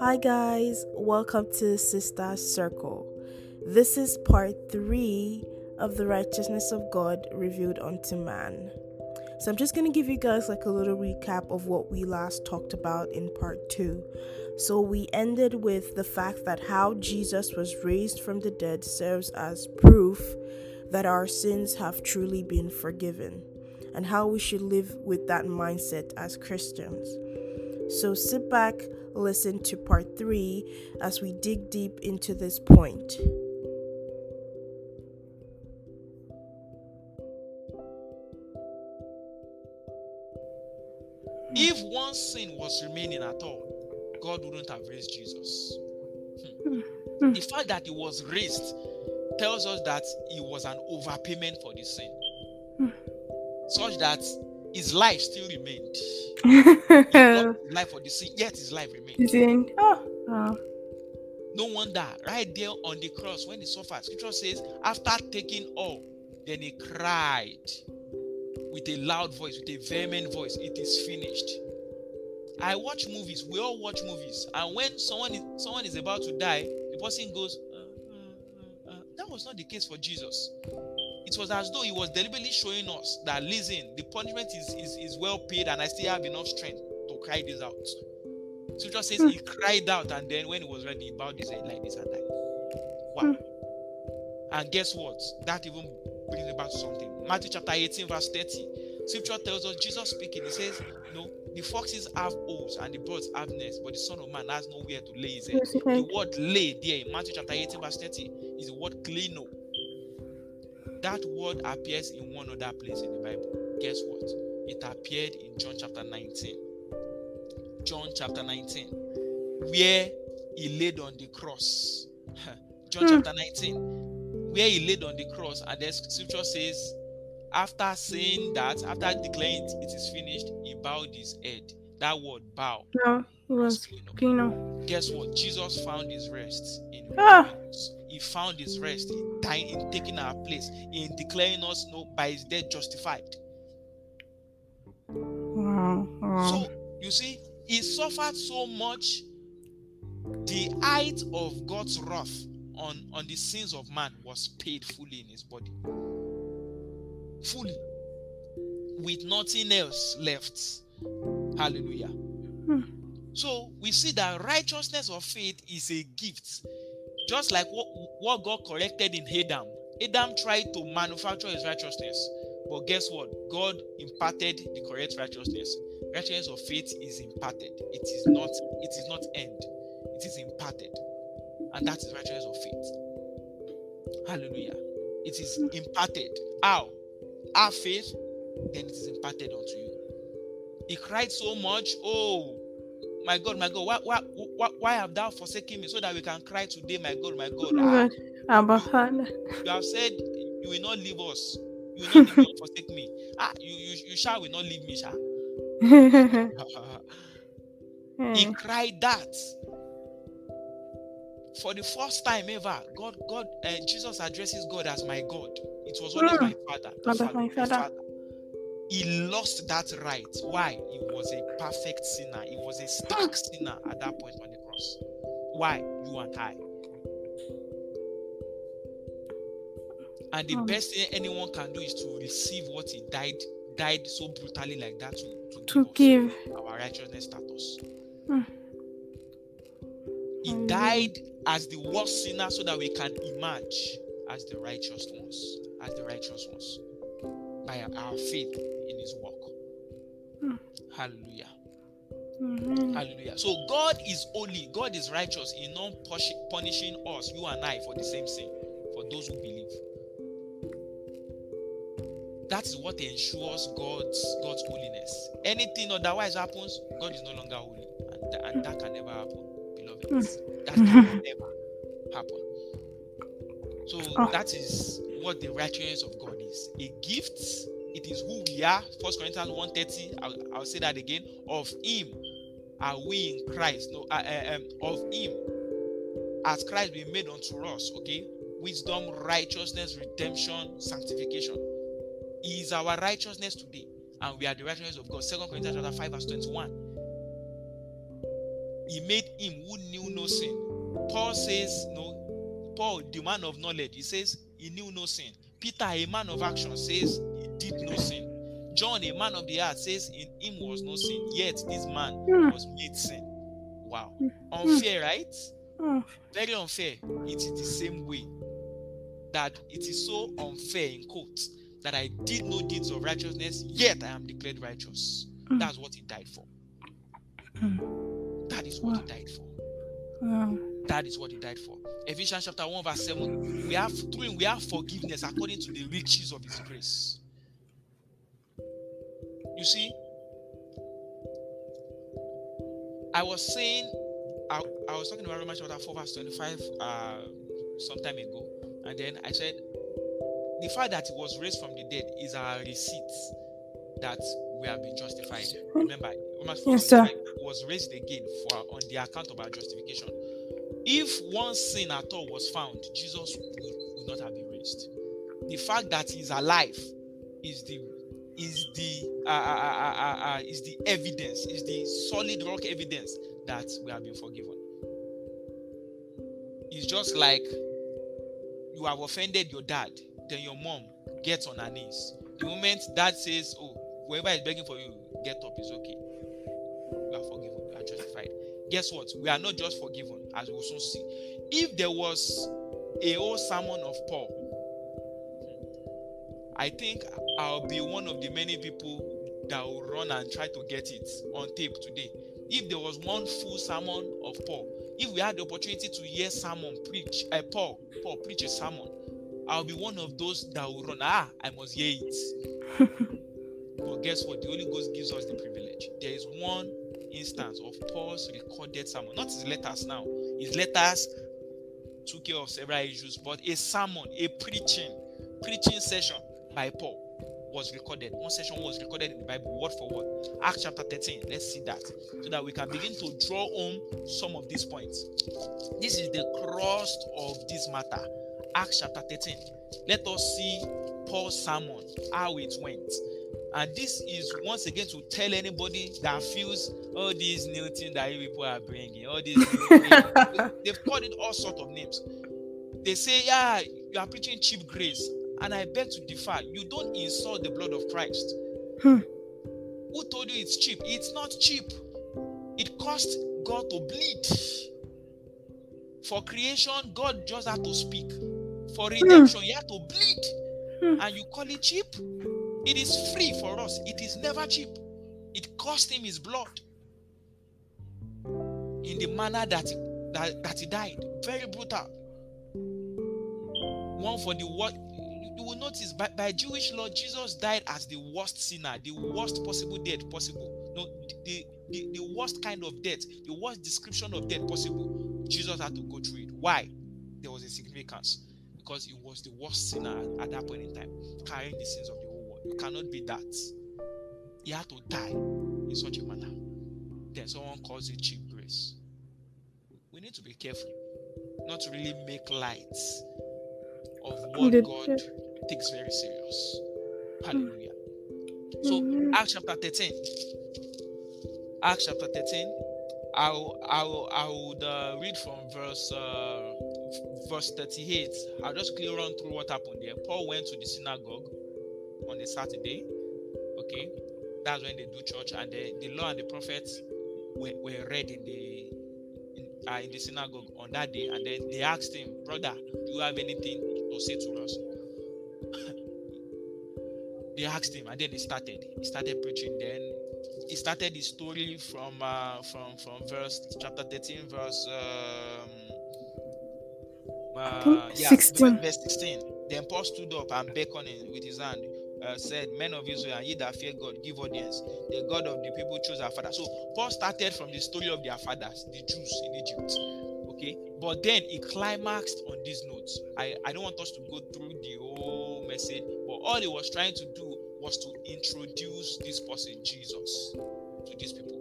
Hi, guys, welcome to Sister Circle. This is part three of the righteousness of God revealed unto man. So, I'm just going to give you guys like a little recap of what we last talked about in part two. So, we ended with the fact that how Jesus was raised from the dead serves as proof that our sins have truly been forgiven and how we should live with that mindset as Christians. So sit back, listen to part three as we dig deep into this point. If one sin was remaining at all, God wouldn't have raised Jesus. Hmm. The fact that he was raised tells us that it was an overpayment for the sin, such that his life still remained. life for the sin, yet his life remained. Oh, oh. No wonder, right there on the cross, when he suffered, scripture says, after taking all, then he cried with a loud voice, with a vehement voice, It is finished. I watch movies, we all watch movies, and when someone is, someone is about to die, the person goes, uh, uh, uh, that was not the case for Jesus. It was as though he was deliberately showing us that listen, the punishment is, is, is well paid, and I still have enough strength to cry this out. Scripture says he hmm. cried out, and then when he was ready, he bowed his head like this and died. Wow. Hmm. And guess what? That even brings me back to something. Matthew chapter 18, verse 30. Scripture tells us, Jesus speaking, he says, know, the foxes have holes and the birds have nests, but the Son of Man has nowhere to lay his head. The word lay there in Matthew chapter 18, verse 30 is the word klino. That word appears in one other place in the Bible. Guess what? It appeared in John chapter 19. John chapter 19, where he laid on the cross. John hmm. chapter 19, where he laid on the cross, and the scripture says, after saying that, after declaring it, it is finished, he bowed his head. That word bow. No, it was klino. Guess what? Jesus found his rest in ah. He found his rest in dying, in taking our place, in declaring us no by his death justified. Wow. wow. So you see, he suffered so much. The height of God's wrath on, on the sins of man was paid fully in his body fully with nothing else left. Hallelujah. Hmm. So we see that righteousness of faith is a gift. Just like what, what God corrected in Adam. Adam tried to manufacture his righteousness. But guess what? God imparted the correct righteousness. Righteousness of faith is imparted. It is not, it is not end. It is imparted. And that is righteousness of faith. Hallelujah. It is imparted. How? Our faith, then it is imparted unto you. He cried so much, Oh, my God, my God, why, why, why, why have thou forsaken me? So that we can cry today, my God, my God. Ah, Abba You have said you will not leave us. You will not forsake me. Ah, you, you, you shall will not leave me, shall. he hmm. cried that for the first time ever. God, God, uh, Jesus addresses God as my God. It was only mm. my father. Father, my father. father. He lost that right. Why? He was a perfect sinner. He was a stark sinner at that point on the cross. Why? You and I. And the mm. best thing anyone can do is to receive what he died died so brutally like that to, to, to give, give, our righteousness status. Mm. He died as the worst sinner so that we can emerge as the righteous ones as the righteous ones by our faith in his work. Mm. Hallelujah. Mm-hmm. Hallelujah. So God is holy, God is righteous in not punishing us, you and I, for the same sin, for those who believe. That is what ensures God's God's holiness. Anything otherwise happens, God is no longer holy, and, th- and that can never happen, beloved. Mm. That can never happen. So oh. that is what the righteousness of God is. A gift, it is who we are. First Corinthians 1:30. I'll, I'll say that again. Of him are we in Christ. No, uh, uh, um, of him as Christ been made unto us. Okay, wisdom, righteousness, redemption, sanctification. He is our righteousness today. and we are the righteousness of God. Second Corinthians chapter 5, verse 21. He made him who knew no sin. Paul says, no, Paul, the man of knowledge, he says he knew no sin. Peter, a man of action, says he did no sin. John, a man of the earth, says in him was no sin. Yet this man Hmm. was made sin. Wow. Hmm. Unfair, right? Oh, Very unfair. It is the same way that it is so unfair in quotes that I did no deeds of righteousness, yet I am declared righteous. That's what he died for. That is what he died for. That is what he died for. Ephesians chapter 1, verse 7. We have through him we have forgiveness according to the riches of his grace. You see, I was saying, I, I was talking about Romans chapter 4, verse 25 uh, some time ago, and then I said, the fact that he was raised from the dead is our receipt that we have been justified. Remember, Romans 4 Yes, sir. was raised again for on the account of our justification. If one sin at all was found, Jesus would, would not have been raised. The fact that he's alive is the is the uh, uh, uh, uh, uh, is the evidence, is the solid rock evidence that we have been forgiven. It's just like you have offended your dad, then your mom gets on her knees. The moment dad says, "Oh, whoever is begging for you, get up," is okay. You are forgiven. You are justified. Guess what? We are not just forgiven, as we will soon see. If there was a whole sermon of Paul, I think I'll be one of the many people that will run and try to get it on tape today. If there was one full sermon of Paul, if we had the opportunity to hear sermon preach, uh, Paul, Paul preach a sermon, I'll be one of those that will run. Ah, I must hear it. but guess what? The Holy Ghost gives us the privilege. There is one instance of Paul's recorded sermon, not his letters now. His letters took care of several issues, but a sermon, a preaching, preaching session by Paul was recorded. One session was recorded in the Bible, word for word. Acts chapter 13. Let's see that so that we can begin to draw home some of these points. This is the crust of this matter. Acts chapter 13. Let us see Paul's sermon, how it went. And this is once again to tell anybody that feels all these new things that you people are bringing, all these they've called it all sorts of names. They say, Yeah, you are preaching cheap grace. And I beg to differ. You don't insult the blood of Christ. Hmm. Who told you it's cheap? It's not cheap. It cost God to bleed. For creation, God just had to speak. For redemption, he had to bleed. Hmm. And you call it cheap? It is free for us. It is never cheap. It cost him his blood in the manner that that, that he died. Very brutal. One for the what you will notice by, by Jewish law, Jesus died as the worst sinner, the worst possible death possible. No, the, the, the worst kind of death, the worst description of death possible. Jesus had to go through it. Why? There was a significance. Because he was the worst sinner at that point in time, carrying the sins of the You cannot be that. He had to die in such a manner. Then someone calls it cheap grace. We need to be careful not to really make light of what Did- God takes very serious. Hallelujah. So Mhm. Acts chapter 13. Acts chapter 13. I'll I'll I would uh, read from verse uh, verse 38. I'll just quickly run through what happened there. Paul went to the synagogue on a Saturday. Okay, that's when they do church, and the, the law and the prophets were, were read in the in, uh, in the synagogue on that day, and then they asked him, "Brother, do you have anything to say to us?" they asked him, and then he started. He started preaching. Then he started his story from uh, from from verse chapter 13, verse um, uh, yeah, 16. verse 16. Then Paul stood up and beckoned with his hand. Uh, said, Men of Israel, ye that fear God, give audience. The God of the people chose our father. So Paul started from the story of their fathers, the Jews in Egypt. Okay, but then he climaxed on these notes. I, I don't want us to go through the whole message, but all he was trying to do was to introduce this person, Jesus, to these people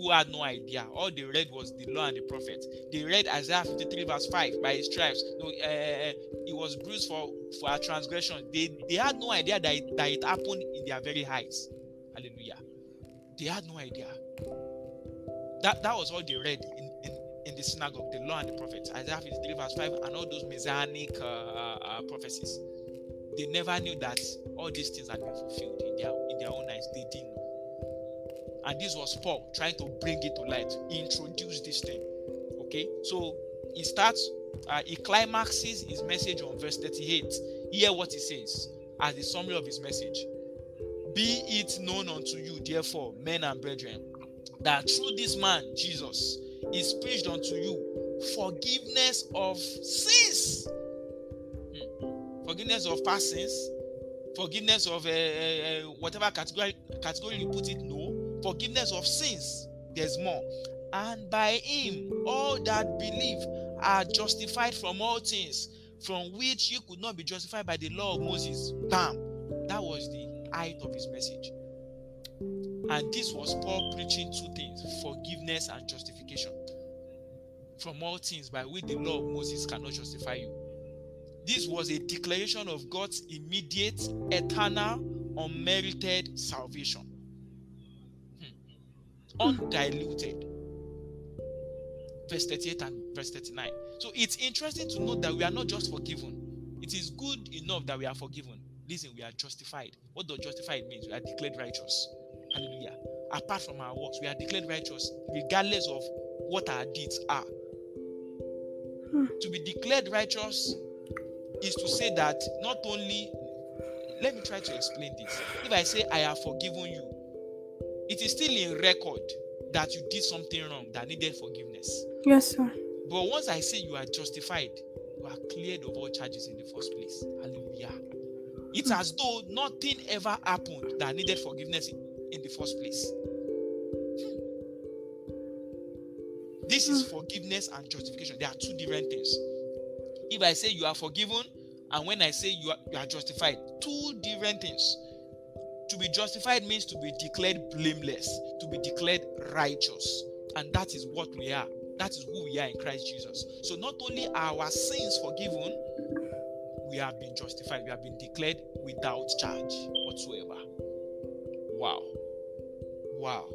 who had no idea. All they read was the law and the prophets. They read Isaiah 53, verse 5 by his stripes. No, uh, he was bruised for, for our transgression. They, they had no idea that it, that it happened in their very heights. Hallelujah. They had no idea. That that was all they read in, in, in the synagogue, the law and the prophets, Isaiah 53 verse 5, and all those messianic uh, uh, uh, prophecies. They never knew that all these things had been fulfilled in their And this was Paul trying to bring it to light, introduce this thing. Okay, so he starts, uh, he climaxes his message on verse 38. Hear what he says as the summary of his message. Be it known unto you, therefore, men and brethren, that through this man, Jesus, is preached unto you forgiveness of sins. Hmm. Forgiveness of past sins, forgiveness of uh, uh, whatever category, category you put it, no. Forgiveness of sins, there's more. And by him, all that believe are justified from all things from which you could not be justified by the law of Moses. Bam! That was the height of his message. And this was Paul preaching two things forgiveness and justification from all things by which the law of Moses cannot justify you. This was a declaration of God's immediate, eternal, unmerited salvation. Undiluted. Verse 38 and verse 39. So it's interesting to note that we are not just forgiven. It is good enough that we are forgiven. Listen, we are justified. What does justified means? We are declared righteous. Hallelujah. Apart from our works, we are declared righteous regardless of what our deeds are. To be declared righteous is to say that not only, let me try to explain this. If I say, I have forgiven you, it is still in record that you did something wrong that needed forgiveness. Yes, sir. But once I say you are justified, you are cleared of all charges in the first place. Hallelujah. It's as though nothing ever happened that needed forgiveness in, in the first place. Hmm. This is forgiveness and justification. They are two different things. If I say you are forgiven, and when I say you are, you are justified, two different things. To be justified means to be declared blameless, to be declared righteous. And that is what we are. That is who we are in Christ Jesus. So not only are our sins forgiven, we have been justified, we have been declared without charge whatsoever. Wow. Wow.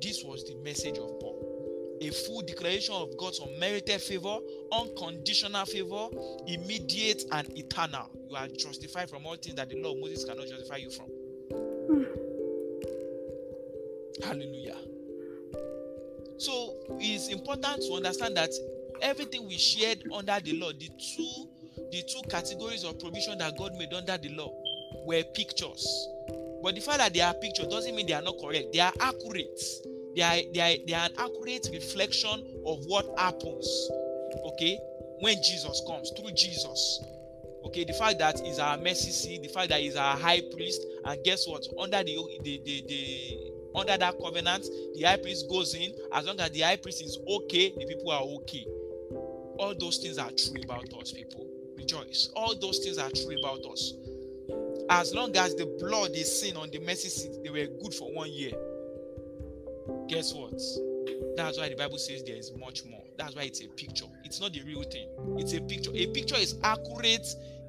This was the message of Paul. A full declaration of God's unmerited favor, unconditional favor, immediate and eternal. You are justified from all things that the law of Moses cannot justify you from. Hallelujah. So it's important to understand that everything we shared under the law, the two the two categories of provision that God made under the law were pictures. But the fact that they are pictures doesn't mean they are not correct. They are accurate. They are, they are, they are an accurate reflection of what happens. Okay? When Jesus comes, through Jesus. Okay, the fact that is our mercy seat, the fact that is our high priest, and guess what? Under the the, the, the under that covenant, the high priest goes in. As long as the high priest is okay, the people are okay. All those things are true about us, people. Rejoice. All those things are true about us. As long as the blood is seen on the mercy seat, they were good for one year. Guess what? That's why the Bible says there is much more. That's why it's a picture. It's not the real thing. It's a picture. A picture is accurate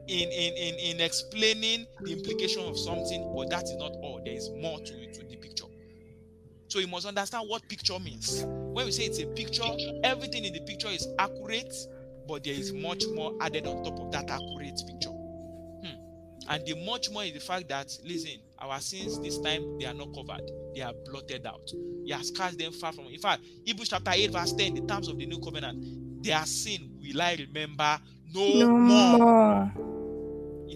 in in in, in explaining the implication of something, but that is not all. There is more to it to the picture. So you must understand what picture means. When we say it's a picture, everything in the picture is accurate, but there is much more added on top of that accurate picture. Hmm. And the much more is the fact that, listen, our sins this time they are not covered, they are blotted out. He has cast them far from. In fact, Hebrews chapter 8, verse 10, the terms of the new covenant, their sin will I remember no, No more. more.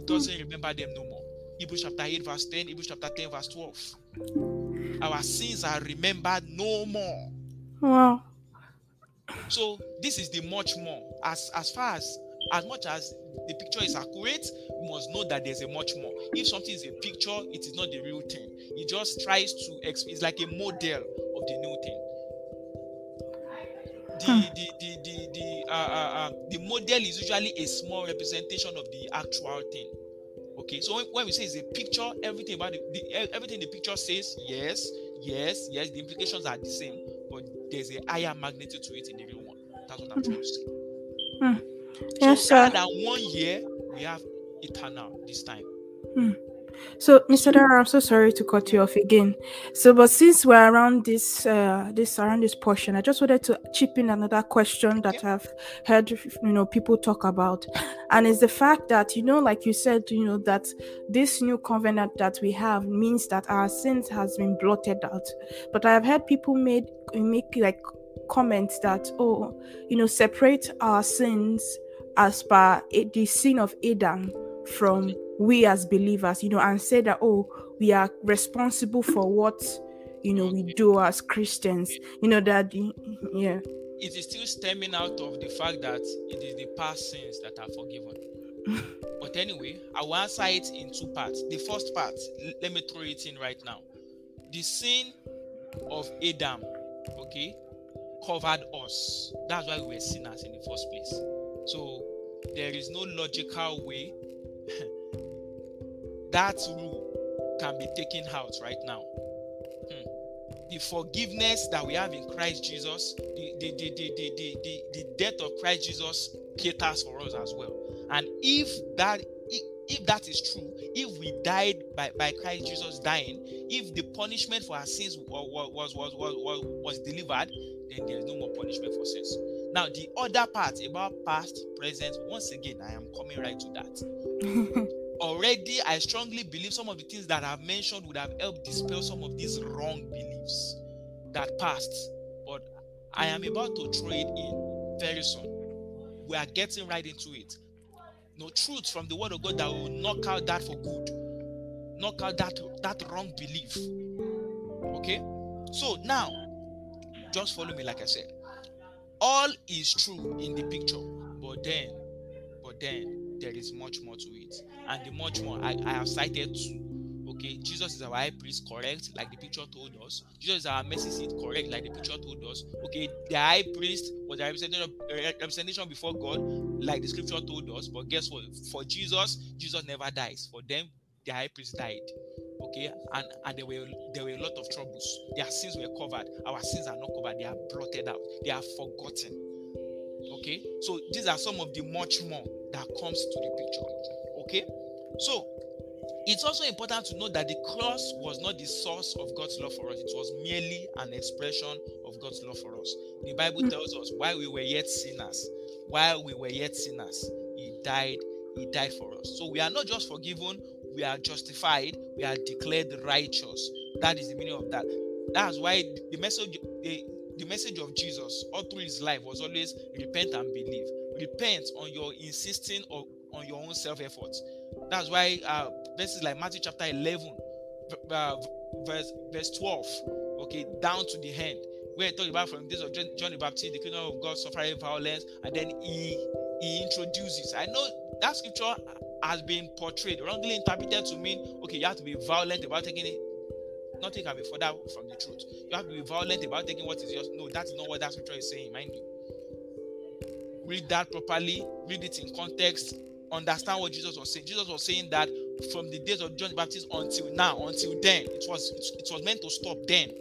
Doesn't remember them no more. Hebrews chapter 8, verse 10, Hebrews chapter 10, verse 12. Our sins are remembered no more. Wow. So this is the much more. As as far as as much as the picture is accurate, we must know that there's a much more. If something is a picture, it is not the real thing. It just tries to exp- it's like a model of the new thing. The the the the the, uh, uh, uh, the model is usually a small representation of the actual thing. Okay, so when, when we say it's a picture, everything about the, the e- everything the picture says, yes, yes, yes, the implications are the same, but there's a higher magnitude to it in the real one. That's what I'm trying to say. Yes, so rather than one year, we have eternal this time. Hmm. So, Mr. Dara, I'm so sorry to cut you off again. So, but since we're around this, uh, this around this portion, I just wanted to chip in another question that Okay. I've heard, you know, people talk about, and it's the fact that you know, like you said, you know, that this new covenant that we have means that our sins has been blotted out. But I have heard people made make like comments that, oh, you know, separate our sins as per the sin of Adam from we as believers, you know, and say that, oh, we are responsible for what, you know, we do as Christians, you know, that, yeah. It is still stemming out of the fact that it is the past sins that are forgiven. but anyway, I will answer it in two parts. The first part, let me throw it in right now. The sin of Adam, okay, covered us. That's why we were sinners in the first place. So there is no logical way that rule can be taken out right now. Hmm. The forgiveness that we have in Christ Jesus, the, the, the, the, the, the, the, the death of Christ Jesus caters for us as well. And if that if, that is true, if we died by, by Christ Jesus dying, if the punishment for our sins was was, was, was, was, was delivered, then there's no more punishment for sins. Now, the other part about past, present, once again, I am coming right to that. Already, I strongly believe some of the things that I've mentioned would have helped dispel some of these wrong beliefs that passed. But I am about to throw it in very soon. We are getting right into it. No truth from the word of God that will knock out that for good, knock out that that wrong belief. Okay, so now just follow me, like I said. All is true in the picture, but then, but then there is much more to it, and the much more I, I have cited two. Okay, Jesus is our high priest, correct, like the picture told us. Jesus is our mercy seat, correct, like the picture told us. Okay, the high priest was a representation, representation before God, like the scripture told us. But guess what? For Jesus, Jesus never dies. For them, the high priest died. Okay, and and there were there were a lot of troubles. Their sins were covered. Our sins are not covered. They are blotted out. They are forgotten. Okay, so these are some of the much more that comes to the picture. Okay, so it's also important to know that the cross was not the source of God's love for us. It was merely an expression of God's love for us. The Bible hmm. tells us while we were yet sinners, while we were yet sinners, He died. He died for us. So we are not just forgiven, we are justified, we are declared righteous. That is the meaning of that. That's why the message, the, the message of Jesus all through his life was always repent and believe. Repent on your insisting of, on your own self-effort. That's why uh, verses like Matthew chapter 11, uh, verse verse 12, okay, down to the end, where it talks about from days of John the Baptist, the kingdom of God suffering violence, and then he he introduces. I know that scripture has been portrayed, wrongly interpreted to mean okay, you have to be violent about taking it. Nothing can be further from the truth. You have to be violent about taking what is yours. No, that's not what that scripture is saying, mind you. Read that properly, read it in context, understand what Jesus was saying. Jesus was saying that from the days of John the Baptist until now, until then, it was it, was meant to stop then.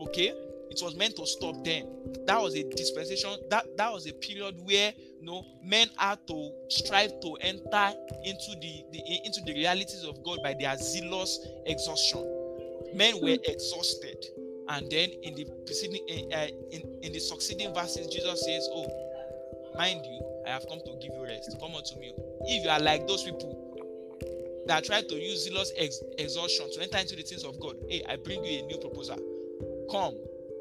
Okay? It was meant to stop then. That was a dispensation, that, that was a period where you know men had to strive to enter into the, the into the realities of God by their zealous exhaustion. Men were exhausted. And then in the preceding uh, in, in the succeeding verses, Jesus says, Oh, mind you, I have come to give you rest. Come unto me. If you are like those people that try to use zealous ex- exhaustion to enter into the things of God, hey, I bring you a new proposal. Come,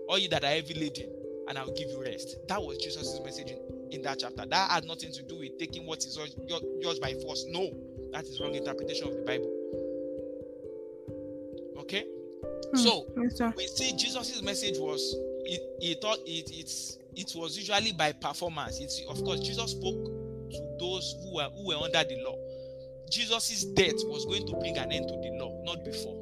all you that are heavy laden, and I'll give you rest. That was Jesus' message in, in that chapter. That had nothing to do with taking what is yours, yours by force. No, that is wrong interpretation of the Bible. Okay, Hmm. so Yes, we see Jesus's message was he, he thought it it's it was usually by performance. It's of course Jesus spoke to those who were who were under the law. Jesus's death was going to bring an end to the law, not before.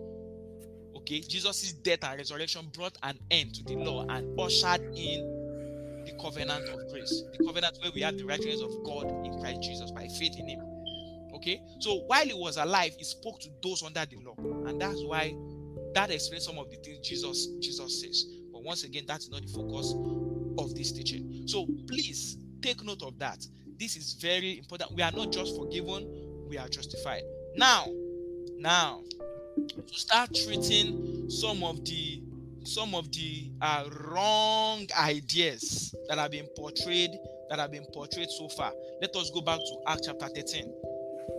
Okay, Jesus's death and resurrection brought an end to the law and ushered in the covenant of grace, the covenant where we have the righteousness of God in Christ Jesus by faith in Him. Okay, so while He was alive, He spoke to those under the law, and that's why that explains some of the things Jesus Jesus says. But once again, that's not the focus of this teaching. So please take note of that. This is very important. We are not just forgiven, we are justified. Now, Now, to start treating some of the some of the uh, wrong ideas that have been portrayed that have been portrayed so far. Let us go back to Acts chapter 13,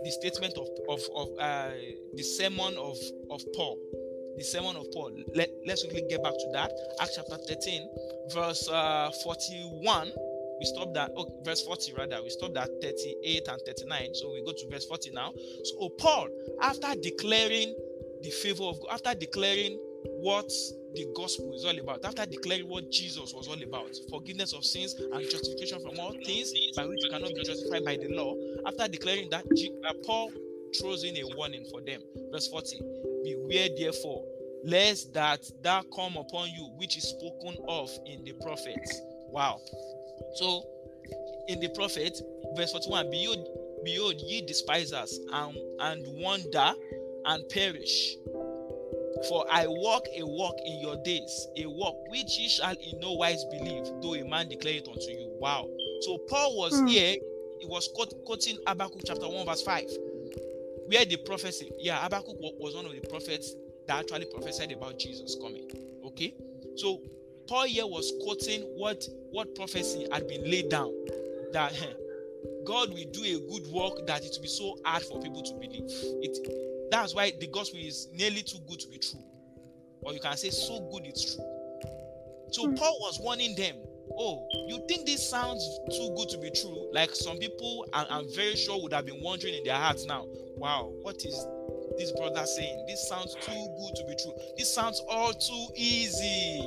the statement of of, of uh, the sermon of of Paul, the sermon of Paul. Let let's quickly get back to that. Acts chapter 13, verse uh, 41. We stopped that. oh, verse 40 rather. We stopped at 38 and 39. So we go to verse 40 now. So oh, Paul, after declaring the favor of God, after declaring what the gospel is all about, after declaring what Jesus was all about, forgiveness of sins and justification from all things by which you cannot be justified by the law, after declaring that, Paul throws in a warning for them. Verse 40 Beware therefore, lest that that come upon you which is spoken of in the prophets. Wow. So, in the prophet, verse 41 Behold, behold ye despisers, and, and wonder and perish for I walk a walk in your days, a walk which ye shall in no wise believe, though a man declare it unto you. Wow. So Paul was mm. here, he was quoting Habakkuk chapter 1, verse 5, where the prophecy, yeah, Habakkuk was one of the prophets that actually prophesied about Jesus coming. Okay. So Paul here was quoting what what prophecy had been laid down that God will do a good work that it will be so hard for people to believe. It that's why the gospel is nearly too good to be true. Or you can say, so good it's true. So mm. Paul was warning them, oh, you think this sounds too good to be true? Like some people, I, I'm very sure, would have been wondering in their hearts now, wow, what is this brother saying? This sounds too good to be true. This sounds all too easy.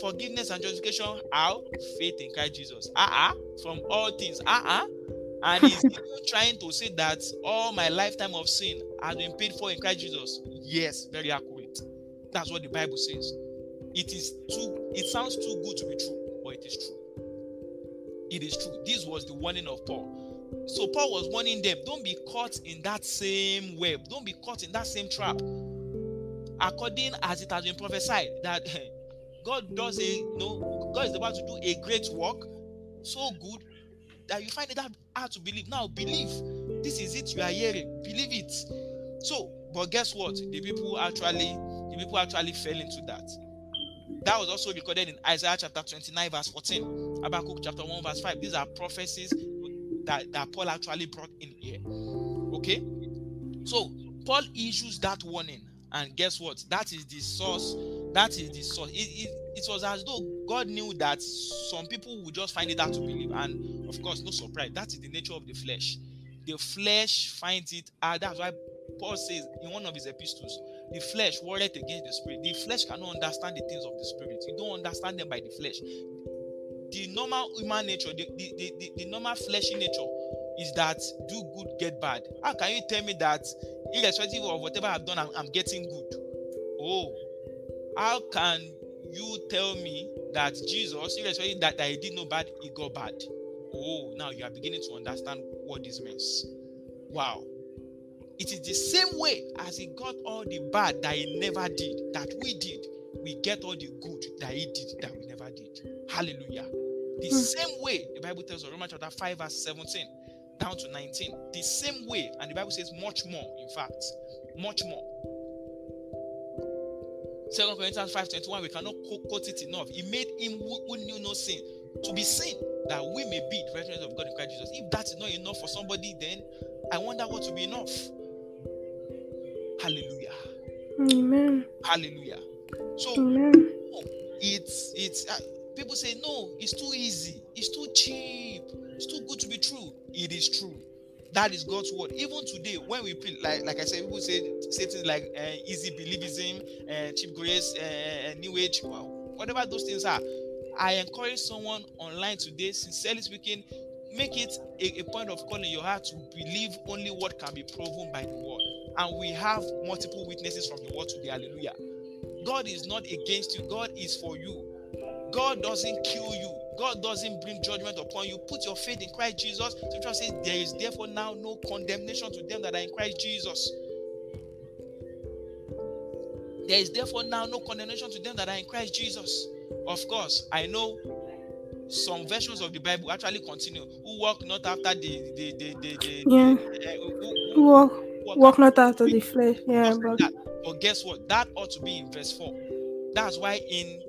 Forgiveness and justification, how? Faith in Christ Jesus. Uh-uh. From all things. Uh-uh and he's trying to say that all my lifetime of sin has been paid for in Christ Jesus. Yes, very accurate. That's what the Bible says. It is too, it sounds too good to be true, but it is true. It is true. This was the warning of Paul. So Paul was warning them, don't be caught in that same web, don't be caught in that same trap. According as it has been prophesied, that God does a you know, God is about to do a great work, so good that you find it hard to believe. Now believe. This is it you are hearing. Believe it. So, but guess what? The people actually, the people actually fell into that. That was also recorded in Isaiah chapter 29, verse 14, Habakkuk chapter 1, verse 5. These are prophecies that, that Paul actually brought in here. Okay? So Paul issues that warning, and guess what? That is the source. That is the source. It, it, it was as though God knew that some people would just find it hard to believe. And of course, no surprise, that is the nature of the flesh. The flesh finds it hard. That's why Paul says in one of his epistles, the flesh warreth against the spirit. The flesh cannot understand the things of the spirit. You don't understand them by the flesh. The normal human nature, the, the, the, the, normal fleshy nature is that do good, get bad. How can you tell me that, irrespective of whatever I've done, I'm, I'm getting good? Oh, how can you tell me that Jesus, irrespective that, that he did no bad, he got bad. Oh, now you are beginning to understand what this means. Wow. It is the same way as he got all the bad that he never did, that we did. We get all the good that he did that we never did. Hallelujah. The hmm. same way the Bible tells us, Romans chapter 5, verse 17 down to 19. The same way, and the Bible says much more, in fact, much more. Second Corinthians 5:21, we cannot quote it enough. He made him who, who knew no sin to be sin, that we may be the righteousness of God in Christ Jesus. If that is not enough for somebody, then I wonder what will be enough. Hallelujah. Amen. Hallelujah. So Amen. it's it's uh, people say no, it's too easy, it's too cheap, it's too good to be true. It is true. That is God's word. Even today, when we pray, like like I said, people say say things like uh, easy believism, uh, cheap grace, uh, new age, whatever those things are. I encourage someone online today, sincerely speaking, make it a, a, point of calling your heart to believe only what can be proven by the word. And we have multiple witnesses from the word today. Hallelujah. God is not against you, God is for you. God doesn't kill you. God doesn't bring judgment upon you. Put your faith in Christ Jesus. Scripture says, There is therefore now no condemnation to them that are in Christ Jesus. There is therefore now no condemnation to them that are in Christ Jesus. Of course, I know some versions of the Bible actually continue. Who walk not after the the the the, the yeah. Uh, who, who, walk walk, Walk not after the flesh. Yeah, but that. But guess what? That ought to be in verse 4. That's why in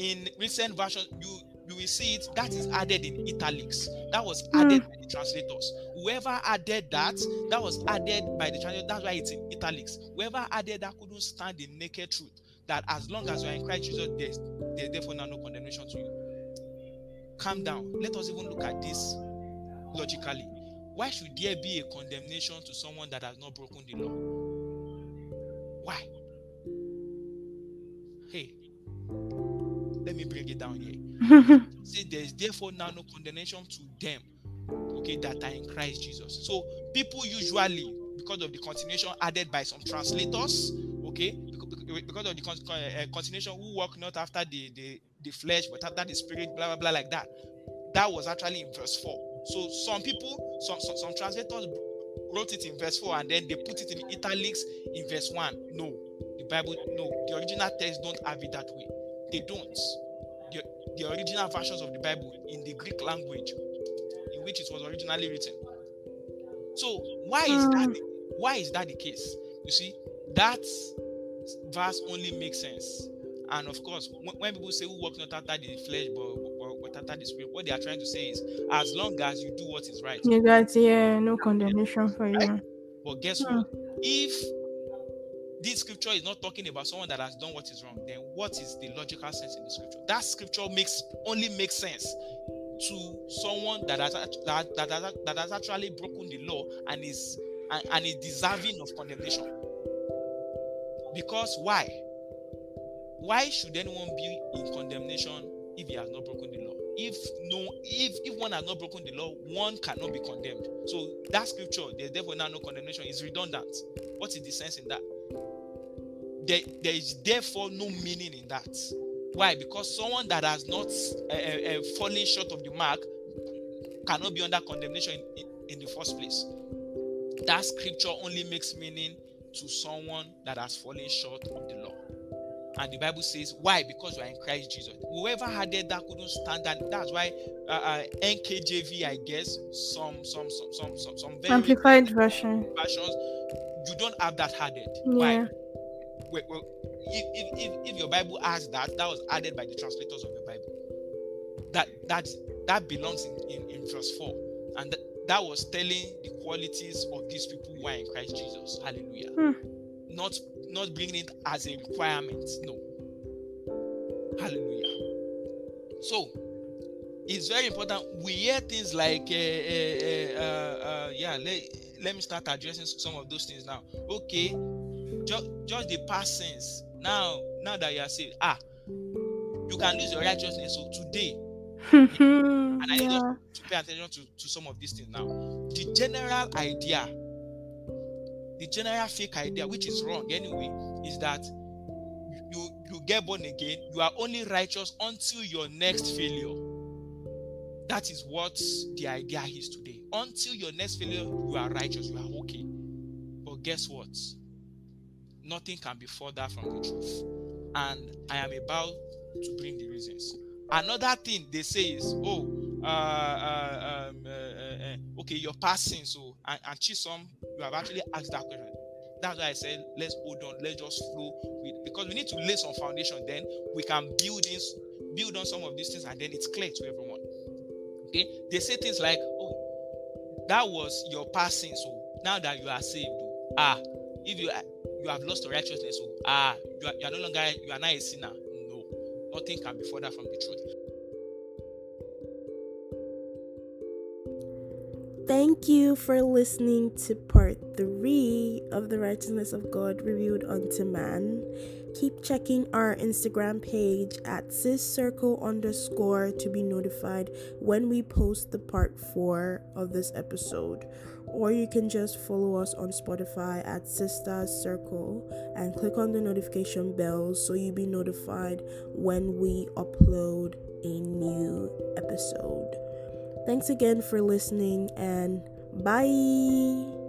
in recent version you you will see it that is added in italics. That was hmm. added by the translators. Whoever added that, that was added by the translators. That's why it's in italics. Whoever added that couldn't stand the naked truth that as long as you are in Christ Jesus, there's, there's therefore now no condemnation to you. Calm down. Let us even look at this logically. Why should there be a condemnation to someone that has not broken the law? Why? Hey, let me bring it down here. See, there is therefore now no condemnation to them, okay, that are in Christ Jesus. So people usually, because of the continuation added by some translators, okay, because of the con- uh, continuation, who walk not after the, the the flesh but after the spirit, blah blah blah, like that. That was actually in verse four. So some people, some some, some translators wrote it in verse 4 and then they put it in italics in verse 1 no the bible no the original text don't have it that way they don't the, the original versions of the bible in the greek language in which it was originally written so why is that Hmm. the, why is that the case you see that verse only makes sense and of course when, when people say who walk not after the flesh but, but, but after the spirit what they are trying to say is as long as you do what is right you guys, yeah, no condemnation for you. But guess Hmm. what? If this scripture is not talking about someone that has done what is wrong, then what is the logical sense in the scripture? That scripture makes only makes sense to someone that has act- that, that, that has actually broken the law and is and, and is deserving of condemnation. Because why? Why should anyone be in condemnation if he has not broken the law? If no, if if one has not broken the law, one cannot be condemned. So that scripture, there's therefore now no condemnation, is redundant. What is the sense in that? There, there is therefore no meaning in that. Why? Because someone that has not uh, uh, fallen short of the mark cannot be under condemnation in, in, in the first place. That scripture only makes meaning to someone that has fallen short of the law. And the Bible says, why? Because you are in Christ Jesus. Whoever had it that couldn't stand that. That's why uh, uh, NKJV, I guess, some some some some some, some very Amplified version. versions, you don't have that added. Why? Yeah. Well, well, if, if, if, your Bible has that, that was added by the translators of your Bible. That that that belongs in, in, in verse 4. And that, that was telling the qualities of these people who are in Christ Jesus. Hallelujah. Hmm. Not not bringing it as a requirement. No. Hallelujah. So it's very important. We hear things like, uh, uh, uh, uh, yeah, let, let me start addressing some of those things now. Okay, just, just the past sins. Now, now that you are saved, ah, you can lose your righteousness. So today, and I need yeah. to pay attention to, to some of these things now. The general idea, the general fake idea, which is wrong anyway, is that you you get born again, you are only righteous until your next failure. That is what the idea is today. Until your next failure, you are righteous, you are okay. But guess what? Nothing can be further from the truth. And I am about to bring the reasons. Another thing they say is, oh, uh, uh, um, uh, uh, uh, okay, you're passing. So, and, and Chisom, you have actually asked that question. That's why I said, let's hold on, let's just flow with because we need to lay some foundation. Then we can build this, build on some of these things, and then it's clear to everyone. They say things like, oh, that was your past sin. So now that you are saved, oh, ah, if you you have lost righteousness, so ah, you are, you are no longer you are not a sinner. No, nothing can be further from the truth. Thank you for listening to part three of the righteousness of God revealed unto man. Keep checking our Instagram page at ciscircle underscore to be notified when we post the part four of this episode. Or you can just follow us on Spotify at Sisters Circle and click on the notification bell so you'll be notified when we upload a new episode. Thanks again for listening and bye.